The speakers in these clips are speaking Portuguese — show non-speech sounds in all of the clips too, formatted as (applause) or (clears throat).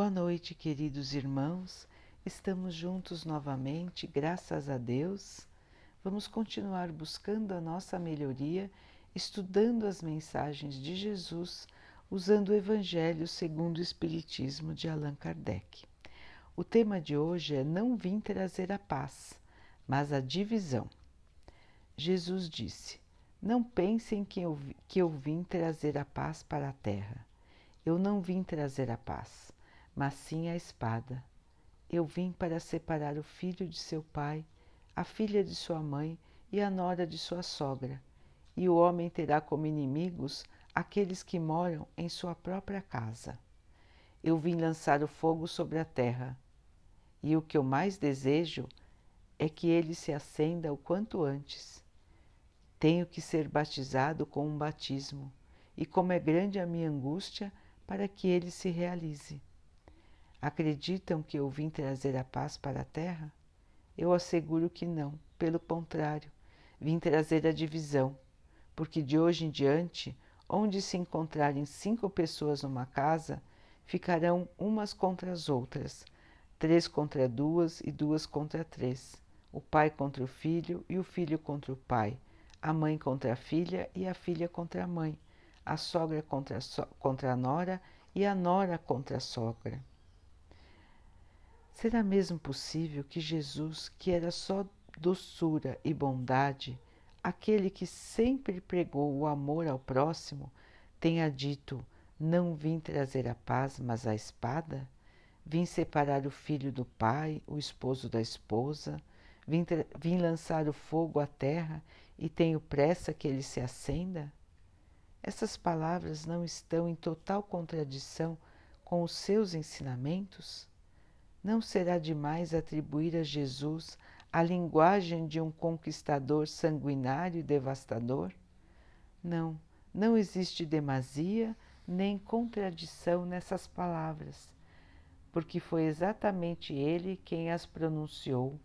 Boa noite, queridos irmãos. Estamos juntos novamente, graças a Deus. Vamos continuar buscando a nossa melhoria, estudando as mensagens de Jesus, usando o Evangelho segundo o Espiritismo de Allan Kardec. O tema de hoje é Não vim trazer a paz, mas a divisão. Jesus disse: Não pensem que eu, que eu vim trazer a paz para a terra. Eu não vim trazer a paz mas sim a espada. Eu vim para separar o filho de seu pai, a filha de sua mãe e a nora de sua sogra, e o homem terá como inimigos aqueles que moram em sua própria casa. Eu vim lançar o fogo sobre a terra, e o que eu mais desejo é que ele se acenda o quanto antes. Tenho que ser batizado com um batismo, e como é grande a minha angústia para que ele se realize. Acreditam que eu vim trazer a paz para a terra? Eu asseguro que não, pelo contrário, vim trazer a divisão, porque de hoje em diante, onde se encontrarem cinco pessoas numa casa, ficarão umas contra as outras, três contra duas e duas contra três, o pai contra o filho e o filho contra o pai, a mãe contra a filha e a filha contra a mãe, a sogra contra a, so contra a nora e a nora contra a sogra. Será mesmo possível que Jesus, que era só doçura e bondade, aquele que sempre pregou o amor ao próximo, tenha dito: Não vim trazer a paz, mas a espada? Vim separar o filho do pai, o esposo da esposa, vim, vim lançar o fogo à terra e tenho pressa que ele se acenda? Essas palavras não estão em total contradição com os seus ensinamentos? Não será demais atribuir a Jesus a linguagem de um conquistador sanguinário e devastador? Não, não existe demasia nem contradição nessas palavras, porque foi exatamente ele quem as pronunciou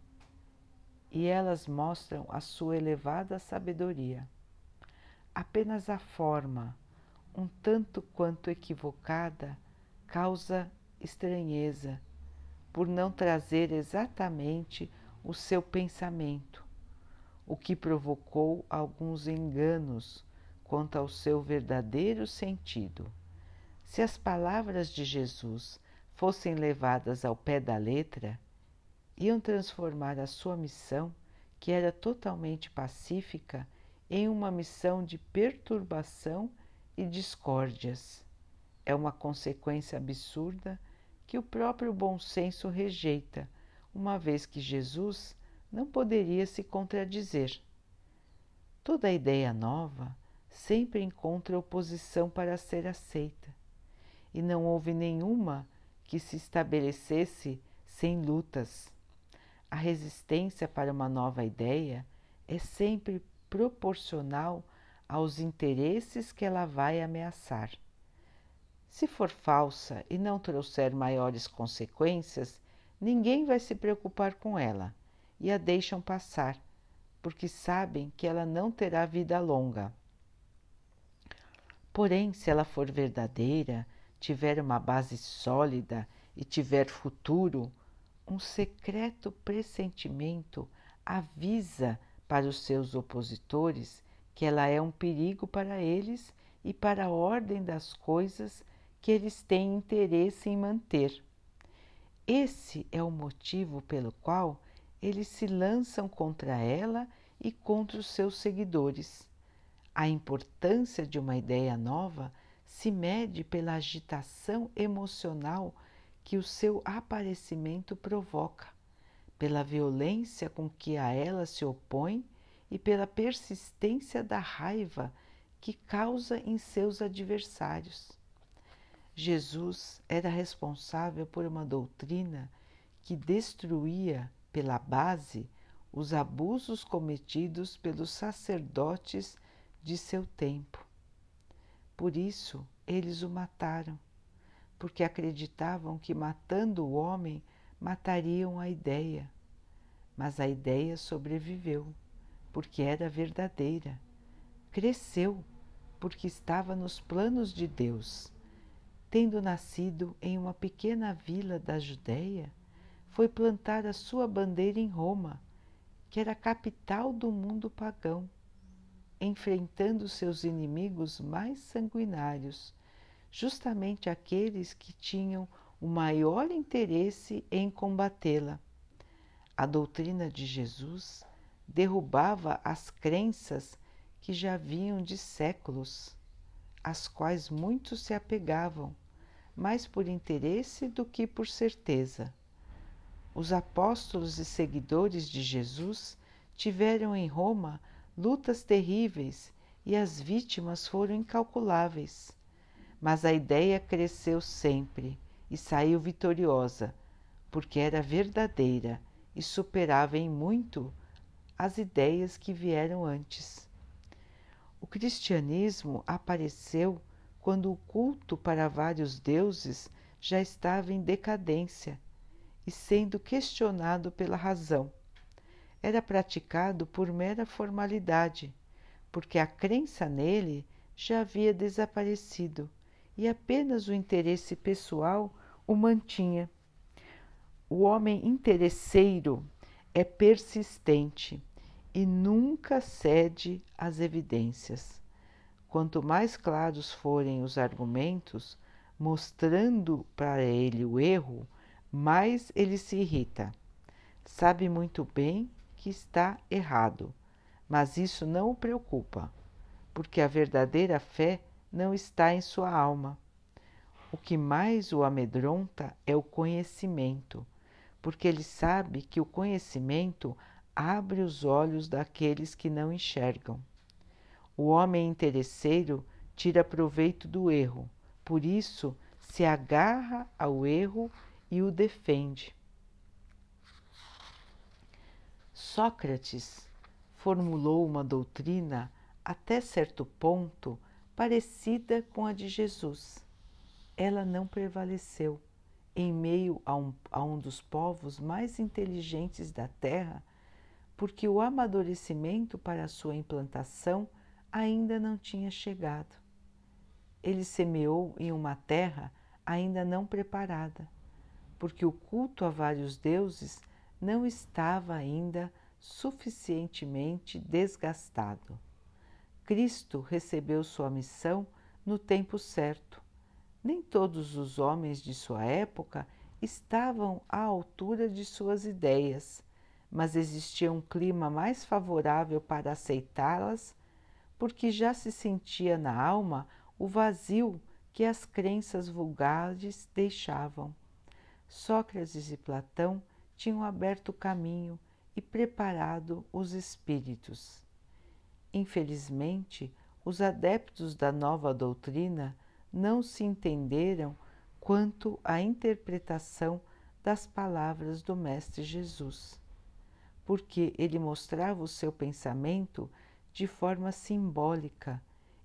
e elas mostram a sua elevada sabedoria. Apenas a forma, um tanto quanto equivocada, causa estranheza por não trazer exatamente o seu pensamento, o que provocou alguns enganos quanto ao seu verdadeiro sentido. Se as palavras de Jesus fossem levadas ao pé da letra, iam transformar a sua missão, que era totalmente pacífica, em uma missão de perturbação e discórdias. É uma consequência absurda que o próprio bom senso rejeita, uma vez que Jesus não poderia se contradizer. Toda ideia nova sempre encontra oposição para ser aceita, e não houve nenhuma que se estabelecesse sem lutas. A resistência para uma nova ideia é sempre proporcional aos interesses que ela vai ameaçar. Se for falsa e não trouxer maiores consequências, ninguém vai se preocupar com ela e a deixam passar, porque sabem que ela não terá vida longa. Porém, se ela for verdadeira, tiver uma base sólida e tiver futuro, um secreto pressentimento avisa para os seus opositores que ela é um perigo para eles e para a ordem das coisas que eles têm interesse em manter. Esse é o motivo pelo qual eles se lançam contra ela e contra os seus seguidores. A importância de uma ideia nova se mede pela agitação emocional que o seu aparecimento provoca, pela violência com que a ela se opõe e pela persistência da raiva que causa em seus adversários. Jesus era responsável por uma doutrina que destruía pela base os abusos cometidos pelos sacerdotes de seu tempo. Por isso, eles o mataram, porque acreditavam que matando o homem matariam a ideia. Mas a ideia sobreviveu, porque era verdadeira. Cresceu, porque estava nos planos de Deus tendo nascido em uma pequena vila da Judéia, foi plantar a sua bandeira em Roma, que era a capital do mundo pagão, enfrentando seus inimigos mais sanguinários, justamente aqueles que tinham o maior interesse em combatê-la. A doutrina de Jesus derrubava as crenças que já vinham de séculos, às quais muitos se apegavam, mais por interesse do que por certeza. Os apóstolos e seguidores de Jesus tiveram em Roma lutas terríveis e as vítimas foram incalculáveis. Mas a ideia cresceu sempre e saiu vitoriosa, porque era verdadeira e superava em muito as ideias que vieram antes. O cristianismo apareceu quando o culto para vários deuses já estava em decadência e sendo questionado pela razão. Era praticado por mera formalidade, porque a crença nele já havia desaparecido e apenas o interesse pessoal o mantinha. O homem interesseiro é persistente e nunca cede às evidências. Quanto mais claros forem os argumentos, mostrando para ele o erro, mais ele se irrita. Sabe muito bem que está errado, mas isso não o preocupa, porque a verdadeira fé não está em sua alma. O que mais o amedronta é o conhecimento porque ele sabe que o conhecimento abre os olhos daqueles que não enxergam. O homem interesseiro tira proveito do erro, por isso se agarra ao erro e o defende. Sócrates formulou uma doutrina até certo ponto parecida com a de Jesus. Ela não prevaleceu em meio a um, a um dos povos mais inteligentes da Terra, porque o amadurecimento para a sua implantação ainda não tinha chegado. Ele semeou em uma terra ainda não preparada, porque o culto a vários deuses não estava ainda suficientemente desgastado. Cristo recebeu sua missão no tempo certo nem todos os homens de sua época estavam à altura de suas ideias, mas existia um clima mais favorável para aceitá-las, porque já se sentia na alma o vazio que as crenças vulgares deixavam. Sócrates e Platão tinham aberto o caminho e preparado os espíritos. Infelizmente, os adeptos da nova doutrina não se entenderam quanto à interpretação das palavras do Mestre Jesus, porque ele mostrava o seu pensamento de forma simbólica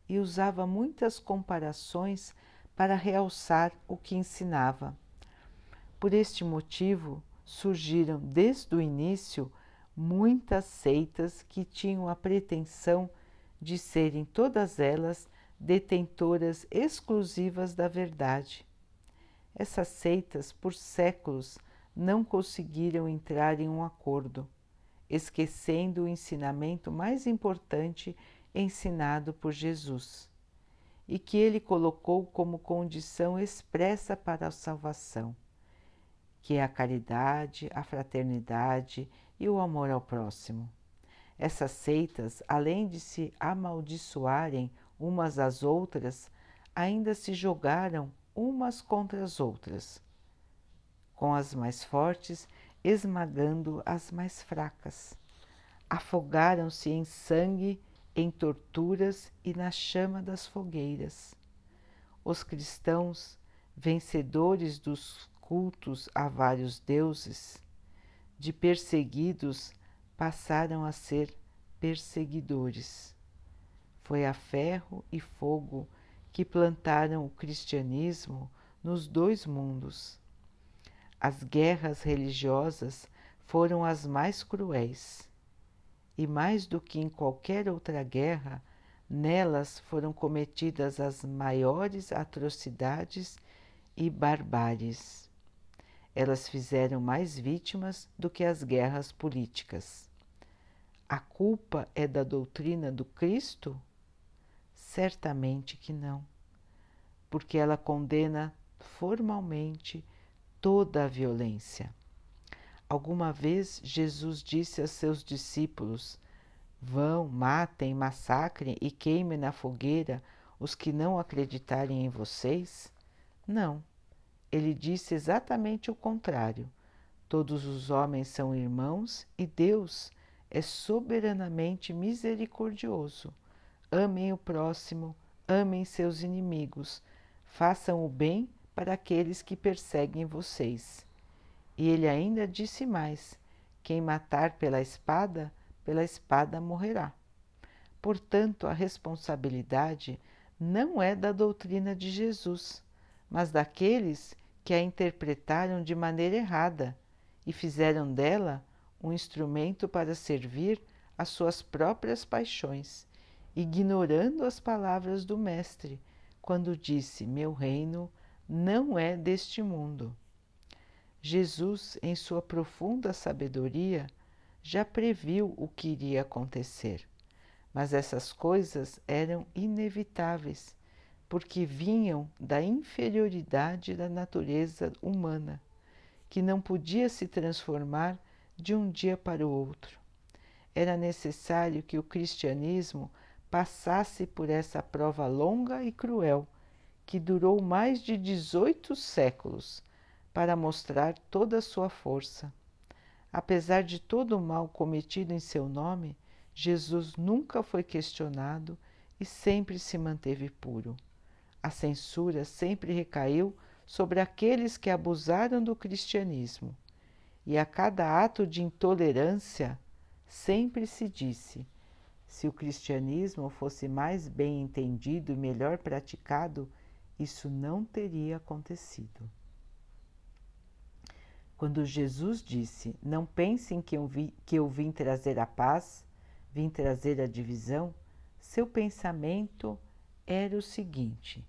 e usava muitas comparações para realçar o que ensinava. Por este motivo, surgiram desde o início muitas seitas que tinham a pretensão de serem todas elas detentoras exclusivas da verdade. Essas seitas, por séculos, não conseguiram entrar em um acordo, esquecendo o ensinamento mais importante ensinado por Jesus e que ele colocou como condição expressa para a salvação, que é a caridade, a fraternidade e o amor ao próximo. Essas seitas, além de se amaldiçoarem umas às outras, ainda se jogaram umas contra as outras, com as mais fortes esmagando as mais fracas. Afogaram-se em sangue, em torturas e na chama das fogueiras. Os cristãos, vencedores dos cultos a vários deuses, de perseguidos passaram a ser perseguidores. Foi a ferro e fogo que plantaram o cristianismo nos dois mundos. As guerras religiosas foram as mais cruéis, e mais do que em qualquer outra guerra, nelas foram cometidas as maiores atrocidades e barbáries. Elas fizeram mais vítimas do que as guerras políticas. A culpa é da doutrina do Cristo? Certamente que não, porque ela condena formalmente toda a violência. Alguma vez Jesus disse a seus discípulos: Vão, matem, massacrem e queimem na fogueira os que não acreditarem em vocês? Não. Ele disse exatamente o contrário. Todos os homens são irmãos e Deus é soberanamente misericordioso. Amem o próximo, amem seus inimigos, façam o bem para aqueles que perseguem vocês. E ele ainda disse mais: quem matar pela espada, pela espada morrerá. Portanto, a responsabilidade não é da doutrina de Jesus, mas daqueles que a interpretaram de maneira errada e fizeram dela um instrumento para servir às suas próprias paixões, ignorando as palavras do Mestre, quando disse: Meu reino não é deste mundo. Jesus, em sua profunda sabedoria, já previu o que iria acontecer, mas essas coisas eram inevitáveis, porque vinham da inferioridade da natureza humana, que não podia se transformar de um dia para o outro. Era necessário que o cristianismo passasse por essa prova longa e cruel, que durou mais de 18 séculos, para mostrar toda a sua força. Apesar de todo o mal cometido em seu nome, Jesus nunca foi questionado e sempre se manteve puro. A censura sempre recaiu sobre aqueles que abusaram do cristianismo e a cada ato de intolerância sempre se disse: se o cristianismo fosse mais bem entendido e melhor praticado, isso não teria acontecido. Quando Jesus disse: Não pensem que eu, vi, que eu vim trazer a paz, vim trazer a divisão, seu pensamento era o seguinte: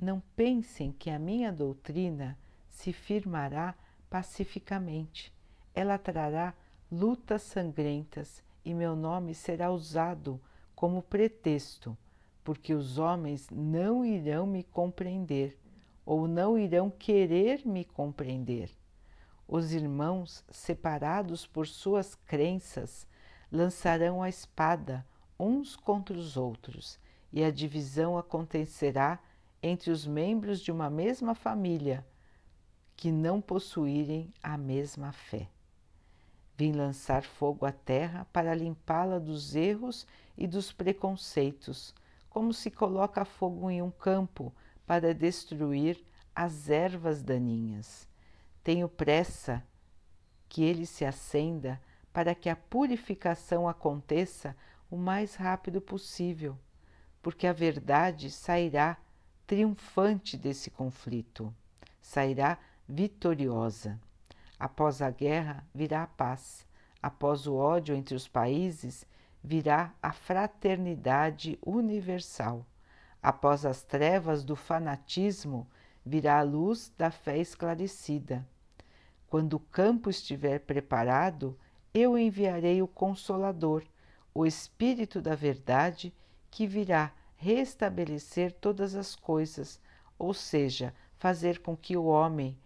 Não pensem que a minha doutrina se firmará pacificamente. Ela trará lutas sangrentas e meu nome será usado como pretexto, porque os homens não irão me compreender ou não irão querer me compreender. Os irmãos, separados por suas crenças, lançarão a espada uns contra os outros, e a divisão acontecerá entre os membros de uma mesma família que não possuírem a mesma fé. Vim lançar fogo à terra para limpá-la dos erros e dos preconceitos, como se coloca fogo em um campo para destruir as ervas daninhas. Tenho pressa que ele se acenda para que a purificação aconteça o mais rápido possível, porque a verdade sairá triunfante desse conflito, sairá vitoriosa. Após a guerra virá a paz, após o ódio entre os países virá a fraternidade universal, após as trevas do fanatismo virá a luz da fé esclarecida. Quando o campo estiver preparado, eu enviarei o Consolador, o Espírito da Verdade, que virá restabelecer todas as coisas, ou seja, fazer com que o homem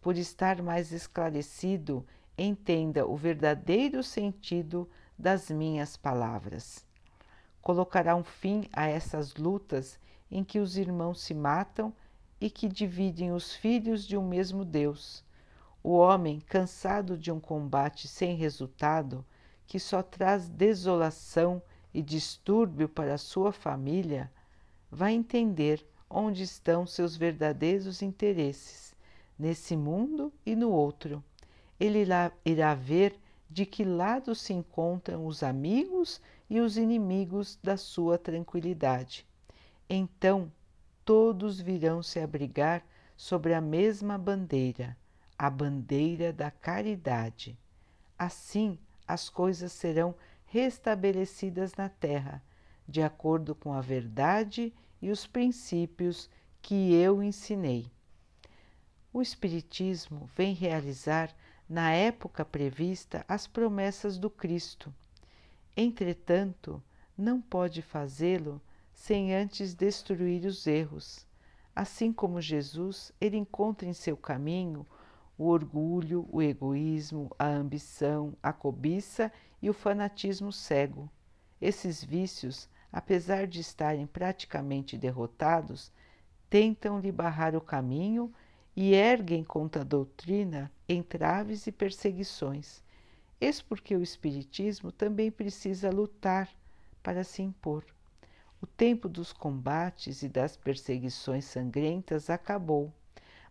por estar mais esclarecido, entenda o verdadeiro sentido das minhas palavras. Colocará um fim a essas lutas em que os irmãos se matam e que dividem os filhos de um mesmo Deus. O homem, cansado de um combate sem resultado, que só traz desolação e distúrbio para sua família, vai entender onde estão seus verdadeiros interesses nesse mundo e no outro. Ele irá, irá ver de que lado se encontram os amigos e os inimigos da sua tranquilidade. Então todos virão se abrigar sobre a mesma bandeira, a bandeira da caridade. Assim as coisas serão restabelecidas na terra, de acordo com a verdade e os princípios que eu ensinei. o Espiritismo vem realizar, na época prevista, as promessas do Cristo. Entretanto, não pode fazê-lo sem antes destruir os erros. Assim como Jesus, ele encontra em seu caminho o orgulho, o egoísmo, a ambição, a cobiça e o fanatismo cego. Esses vícios, apesar de estarem praticamente derrotados, tentam lhe barrar o caminho e erguem contra a doutrina entraves e perseguições. Eis porque o Espiritismo também precisa lutar para se impor. O tempo dos combates e das perseguições sangrentas acabou,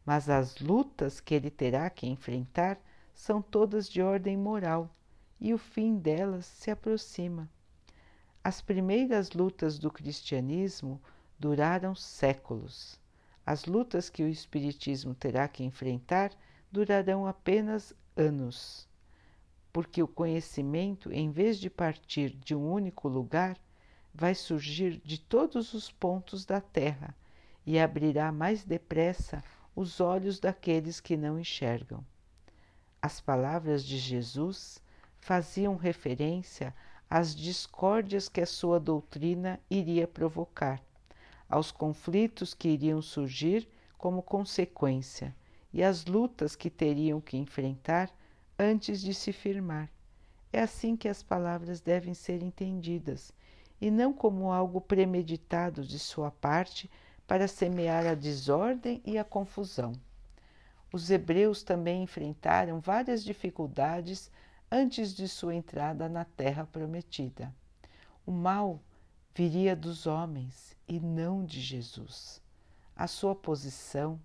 mas as lutas que ele terá que enfrentar são todas de ordem moral e o fim delas se aproxima. As primeiras lutas do cristianismo duraram séculos. As lutas que o Espiritismo terá que enfrentar durarão apenas anos, porque o conhecimento, em vez de partir de um único lugar, vai surgir de todos os pontos da Terra e abrirá mais depressa os olhos daqueles que não enxergam. As palavras de Jesus faziam referência às discórdias que a sua doutrina iria provocar, aos conflitos que iriam surgir como consequência e às lutas que teriam que enfrentar antes de se firmar. É assim que as palavras devem ser entendidas e não como algo premeditado de sua parte para semear a desordem e a confusão. Os hebreus também enfrentaram várias dificuldades antes de sua entrada na terra prometida. O mal viria dos homens e não de Jesus. A sua posição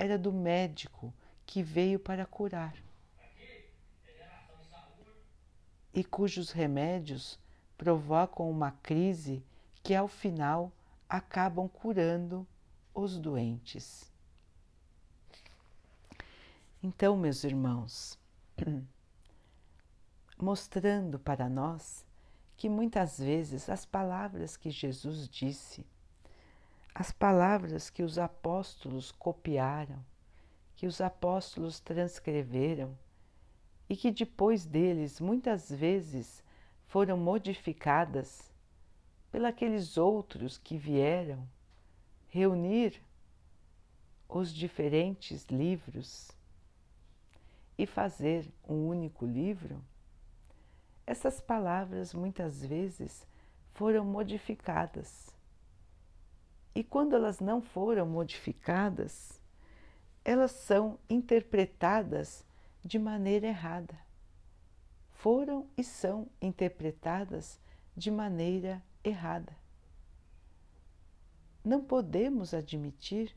era do médico que veio para curar e cujos remédios provocam uma crise que, ao final, acabam curando os doentes. Então, meus irmãos, (clears throat) mostrando para nós que muitas vezes as palavras que Jesus disse, as palavras que os apóstolos copiaram, que os apóstolos transcreveram e que depois deles muitas vezes foram modificadas pelaqueles outros que vieram reunir os diferentes livros e fazer um único livro, essas palavras muitas vezes foram modificadas. E quando elas não foram modificadas, elas são interpretadas de maneira errada. Foram e são interpretadas de maneira errada. Não podemos admitir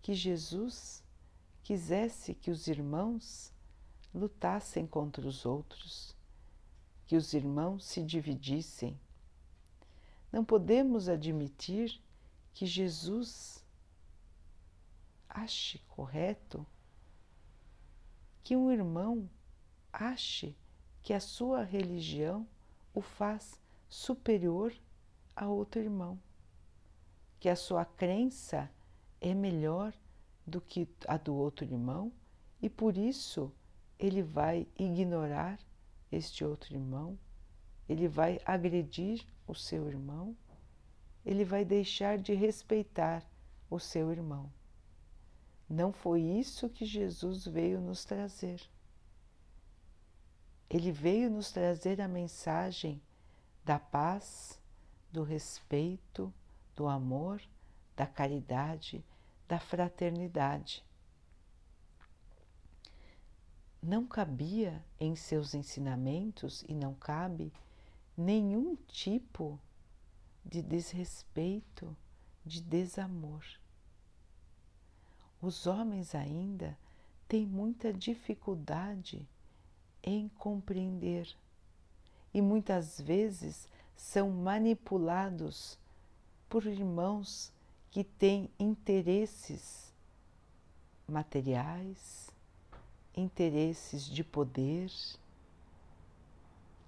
que Jesus quisesse que os irmãos lutassem contra os outros, que os irmãos se dividissem. Não podemos admitir que Jesus ache correto que um irmão ache que a sua religião o faz superior a outro irmão, que a sua crença é melhor do que a do outro irmão e por isso ele vai ignorar este outro irmão, ele vai agredir o seu irmão, ele vai deixar de respeitar o seu irmão. Não foi isso que Jesus veio nos trazer. Ele veio nos trazer a mensagem da paz, do respeito, do amor, da caridade, da fraternidade. Não cabia em seus ensinamentos e não cabe nenhum tipo de desrespeito, de desamor. Os homens ainda têm muita dificuldade em compreender e muitas vezes são manipulados por irmãos que têm interesses materiais, interesses de poder,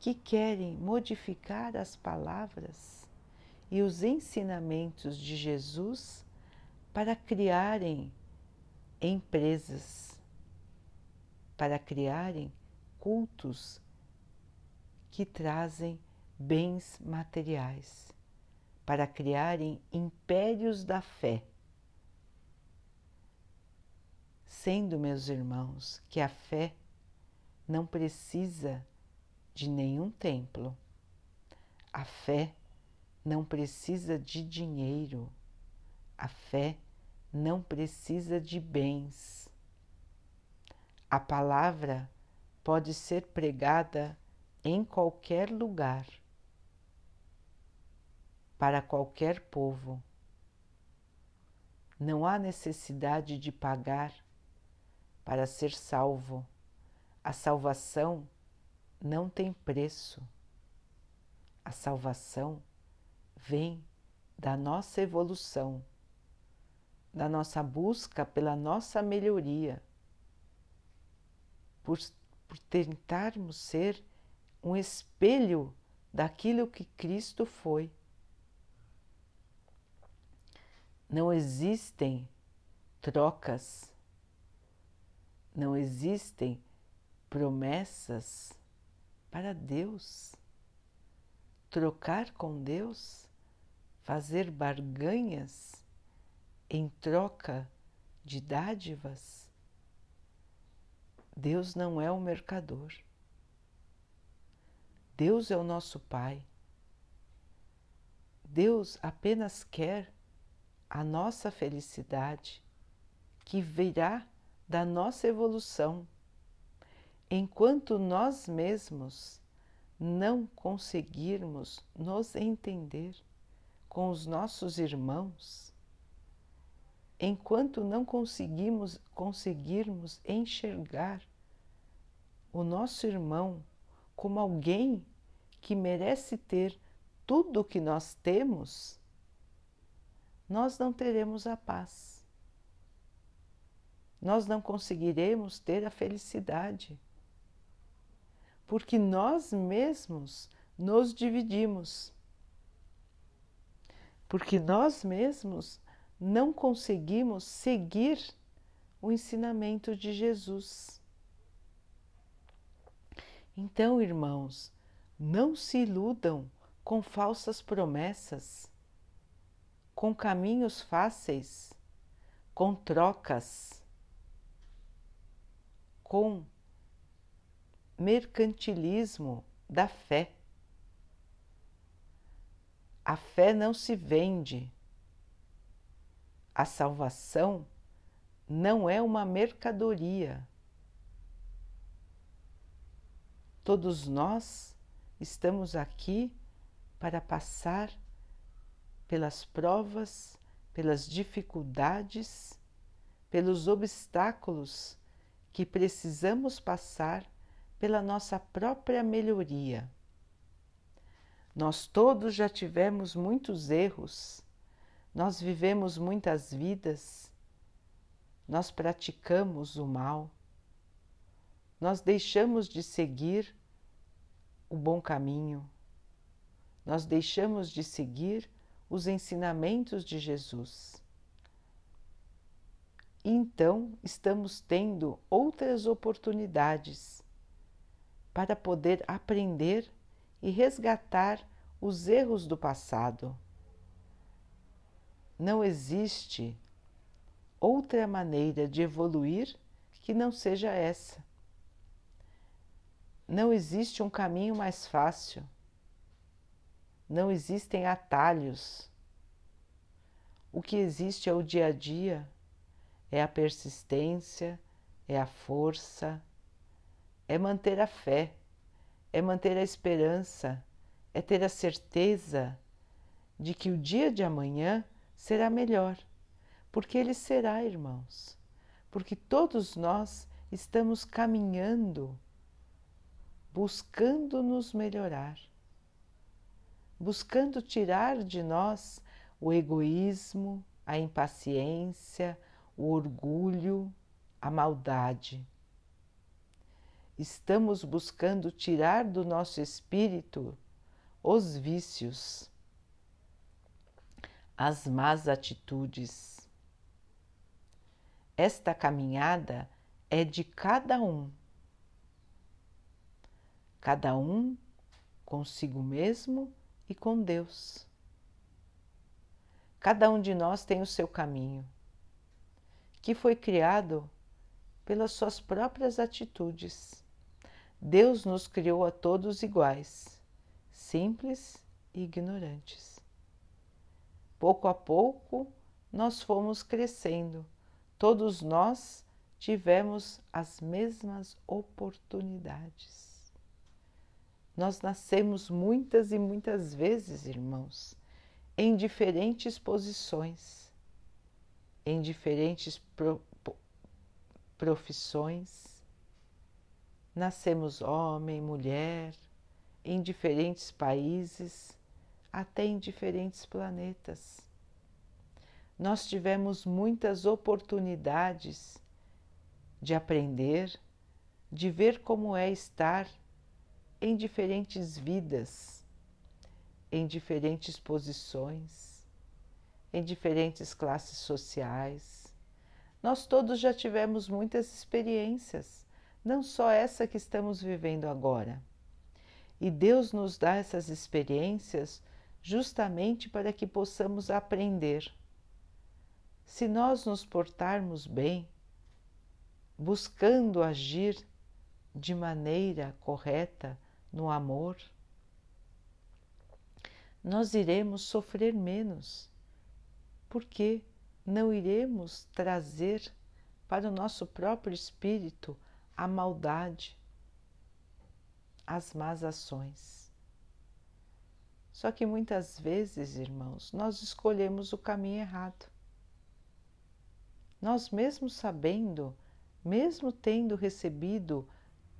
que querem modificar as palavras e os ensinamentos de Jesus para criarem empresas para criarem cultos que trazem bens materiais, para criarem impérios da fé. Sendo, meus irmãos, que a fé não precisa de nenhum templo, a fé não precisa de dinheiro, a fé não precisa de bens. A palavra pode ser pregada em qualquer lugar, para qualquer povo. Não há necessidade de pagar para ser salvo. A salvação não tem preço. A salvação vem da nossa evolução, da nossa busca pela nossa melhoria por, por tentarmos ser um espelho daquilo que Cristo foi. Não existem trocas, não existem promessas para Deus. Trocar com Deus, fazer barganhas em troca de dádivas, Deus não é o mercador. Deus é o nosso Pai. Deus apenas quer a nossa felicidade, que virá da nossa evolução, enquanto nós mesmos não conseguirmos nos entender com os nossos irmãos, enquanto não conseguimos conseguirmos enxergar o nosso irmão como alguém que merece ter tudo o que nós temos, nós não teremos a paz. Nós não conseguiremos ter a felicidade. Porque nós mesmos nos dividimos. Porque nós mesmos não conseguimos seguir o ensinamento de Jesus. Então, irmãos, não se iludam com falsas promessas, com caminhos fáceis, com trocas, com mercantilismo da fé. A fé não se vende a salvação não é uma mercadoria. Todos nós estamos aqui para passar pelas provas, pelas dificuldades, pelos obstáculos que precisamos passar pela nossa própria melhoria. Nós todos já tivemos muitos erros. Nós vivemos muitas vidas, nós praticamos o mal, nós deixamos de seguir o bom caminho, nós deixamos de seguir os ensinamentos de Jesus. Então, estamos tendo outras oportunidades para poder aprender e resgatar os erros do passado não existe outra maneira de evoluir que não seja essa. Não existe um caminho mais fácil. Não existem atalhos. O que existe é o dia a dia, é a persistência, é a força, é manter a fé, é manter a esperança, é ter a certeza de que o dia de amanhã será melhor, porque ele será, irmãos, porque todos nós estamos caminhando, buscando nos melhorar, buscando tirar de nós o egoísmo, a impaciência, o orgulho, a maldade. Estamos buscando tirar do nosso espírito os vícios as más atitudes. Esta caminhada é de cada um. Cada um consigo mesmo e com Deus. Cada um de nós tem o seu caminho, que foi criado pelas suas próprias atitudes. Deus nos criou a todos iguais, simples e ignorantes. Pouco a pouco, nós fomos crescendo, todos nós tivemos as mesmas oportunidades. Nós nascemos muitas e muitas vezes, irmãos, em diferentes posições, em diferentes pro, profissões. Nascemos homem, mulher, em diferentes países, até em diferentes planetas. Nós tivemos muitas oportunidades de aprender, de ver como é estar em diferentes vidas em diferentes posições, em diferentes classes sociais. Nós todos já tivemos muitas experiências, não só essa que estamos vivendo agora. E Deus nos dá essas experiências justamente para que possamos aprender. Se nós nos portarmos bem, buscando agir de maneira correta no amor, nós iremos sofrer menos, porque não iremos trazer para o nosso próprio espírito a maldade, as más ações. Só que muitas vezes, irmãos, nós escolhemos o caminho errado. Nós, mesmo sabendo, mesmo tendo recebido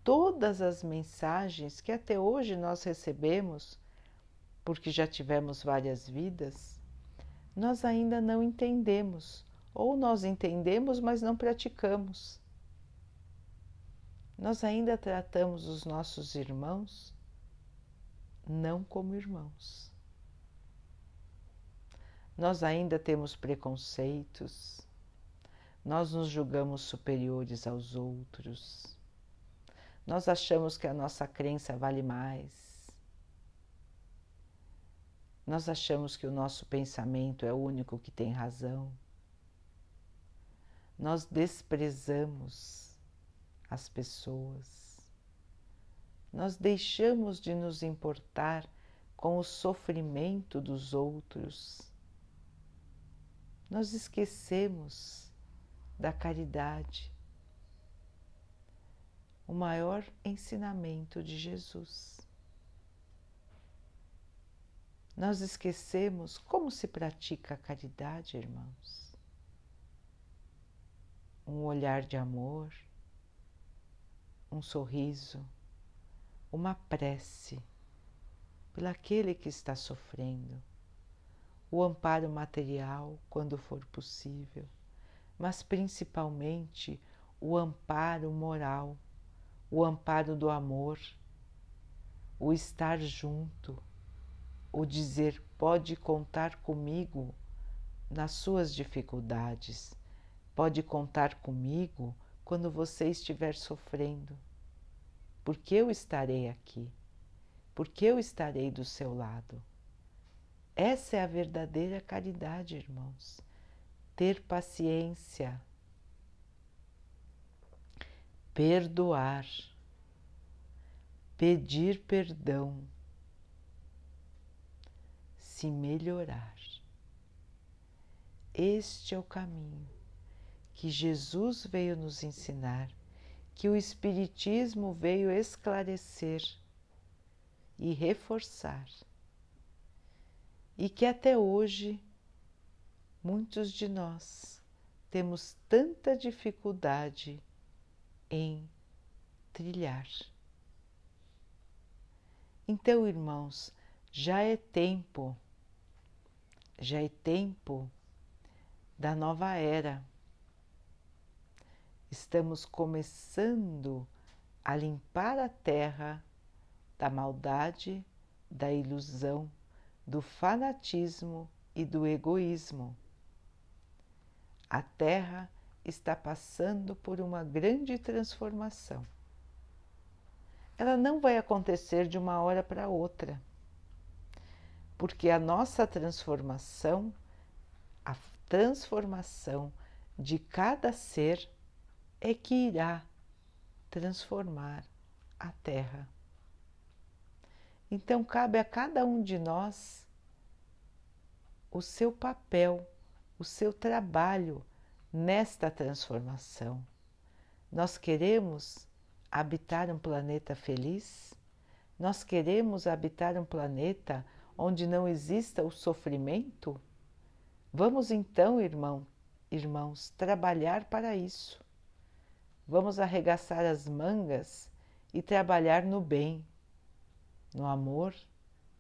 todas as mensagens que até hoje nós recebemos porque já tivemos várias vidas, nós ainda não entendemos, ou nós entendemos, mas não praticamos. Nós ainda tratamos os nossos irmãos não como irmãos. Nós ainda temos preconceitos, nós nos julgamos superiores aos outros, nós achamos que a nossa crença vale mais, nós achamos que o nosso pensamento é o único que tem razão. Nós desprezamos as pessoas. Nós deixamos de nos importar com o sofrimento dos outros. Nós esquecemos da caridade, o maior ensinamento de Jesus. Nós esquecemos como se pratica a caridade, irmãos. Um olhar de amor, um sorriso, uma prece pelaquele que está sofrendo, o amparo material quando for possível, mas principalmente o amparo moral, o amparo do amor, o estar junto o dizer pode contar comigo nas suas dificuldades, pode contar comigo quando você estiver sofrendo, porque eu estarei aqui, porque eu estarei do seu lado. Essa é a verdadeira caridade, irmãos. Ter paciência, perdoar, pedir perdão se melhorar. Este é o caminho que Jesus veio nos ensinar, que o Espiritismo veio esclarecer e reforçar, e que até hoje muitos de nós temos tanta dificuldade em trilhar. Então, irmãos, já é tempo já é tempo da nova era. Estamos começando a limpar a terra da maldade, da ilusão, do fanatismo e do egoísmo. A terra está passando por uma grande transformação. Ela não vai acontecer de uma hora para outra, porque a nossa transformação, a transformação de cada ser é que irá transformar a Terra. Então, cabe a cada um de nós o seu papel, o seu trabalho nesta transformação. Nós queremos habitar um planeta feliz? Nós queremos habitar um planeta onde não exista o sofrimento? Vamos então, irmão, irmãos, trabalhar para isso. Vamos arregaçar as mangas e trabalhar no bem, no amor,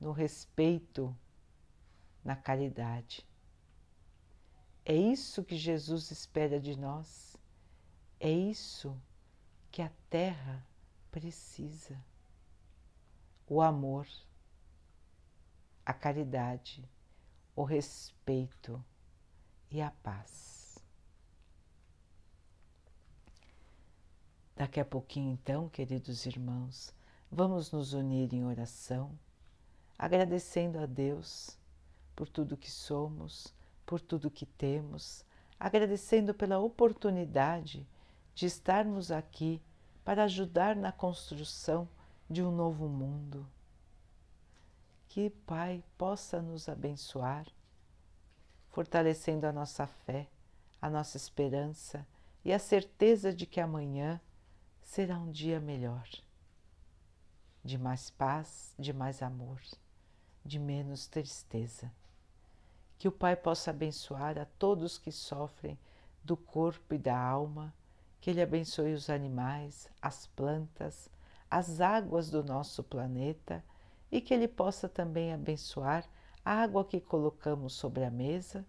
no respeito, na caridade. É isso que Jesus espera de nós. É isso que a Terra precisa. O amor, a caridade, o respeito e a paz. Daqui a pouquinho, então, queridos irmãos, vamos nos unir em oração, agradecendo a Deus por tudo que somos, por tudo que temos, agradecendo pela oportunidade de estarmos aqui para ajudar na construção de um novo mundo. Que Pai possa nos abençoar, fortalecendo a nossa fé, a nossa esperança e a certeza de que amanhã será um dia melhor, de mais paz, de mais amor, de menos tristeza. Que o Pai possa abençoar a todos que sofrem do corpo e da alma, que Ele abençoe os animais, as plantas, as águas do nosso planeta e que Ele possa também abençoar a água que colocamos sobre a mesa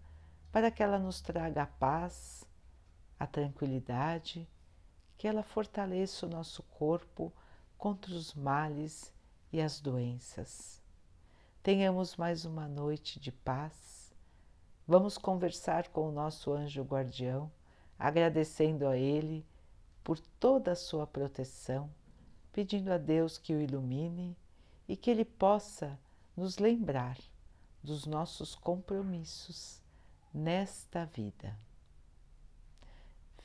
para que ela nos traga a paz, a tranquilidade, que ela fortaleça o nosso corpo contra os males e as doenças. Tenhamos mais uma noite de paz Vamos conversar com o nosso anjo guardião, agradecendo a ele por toda a sua proteção, pedindo a Deus que o ilumine e que ele possa nos lembrar dos nossos compromissos nesta vida.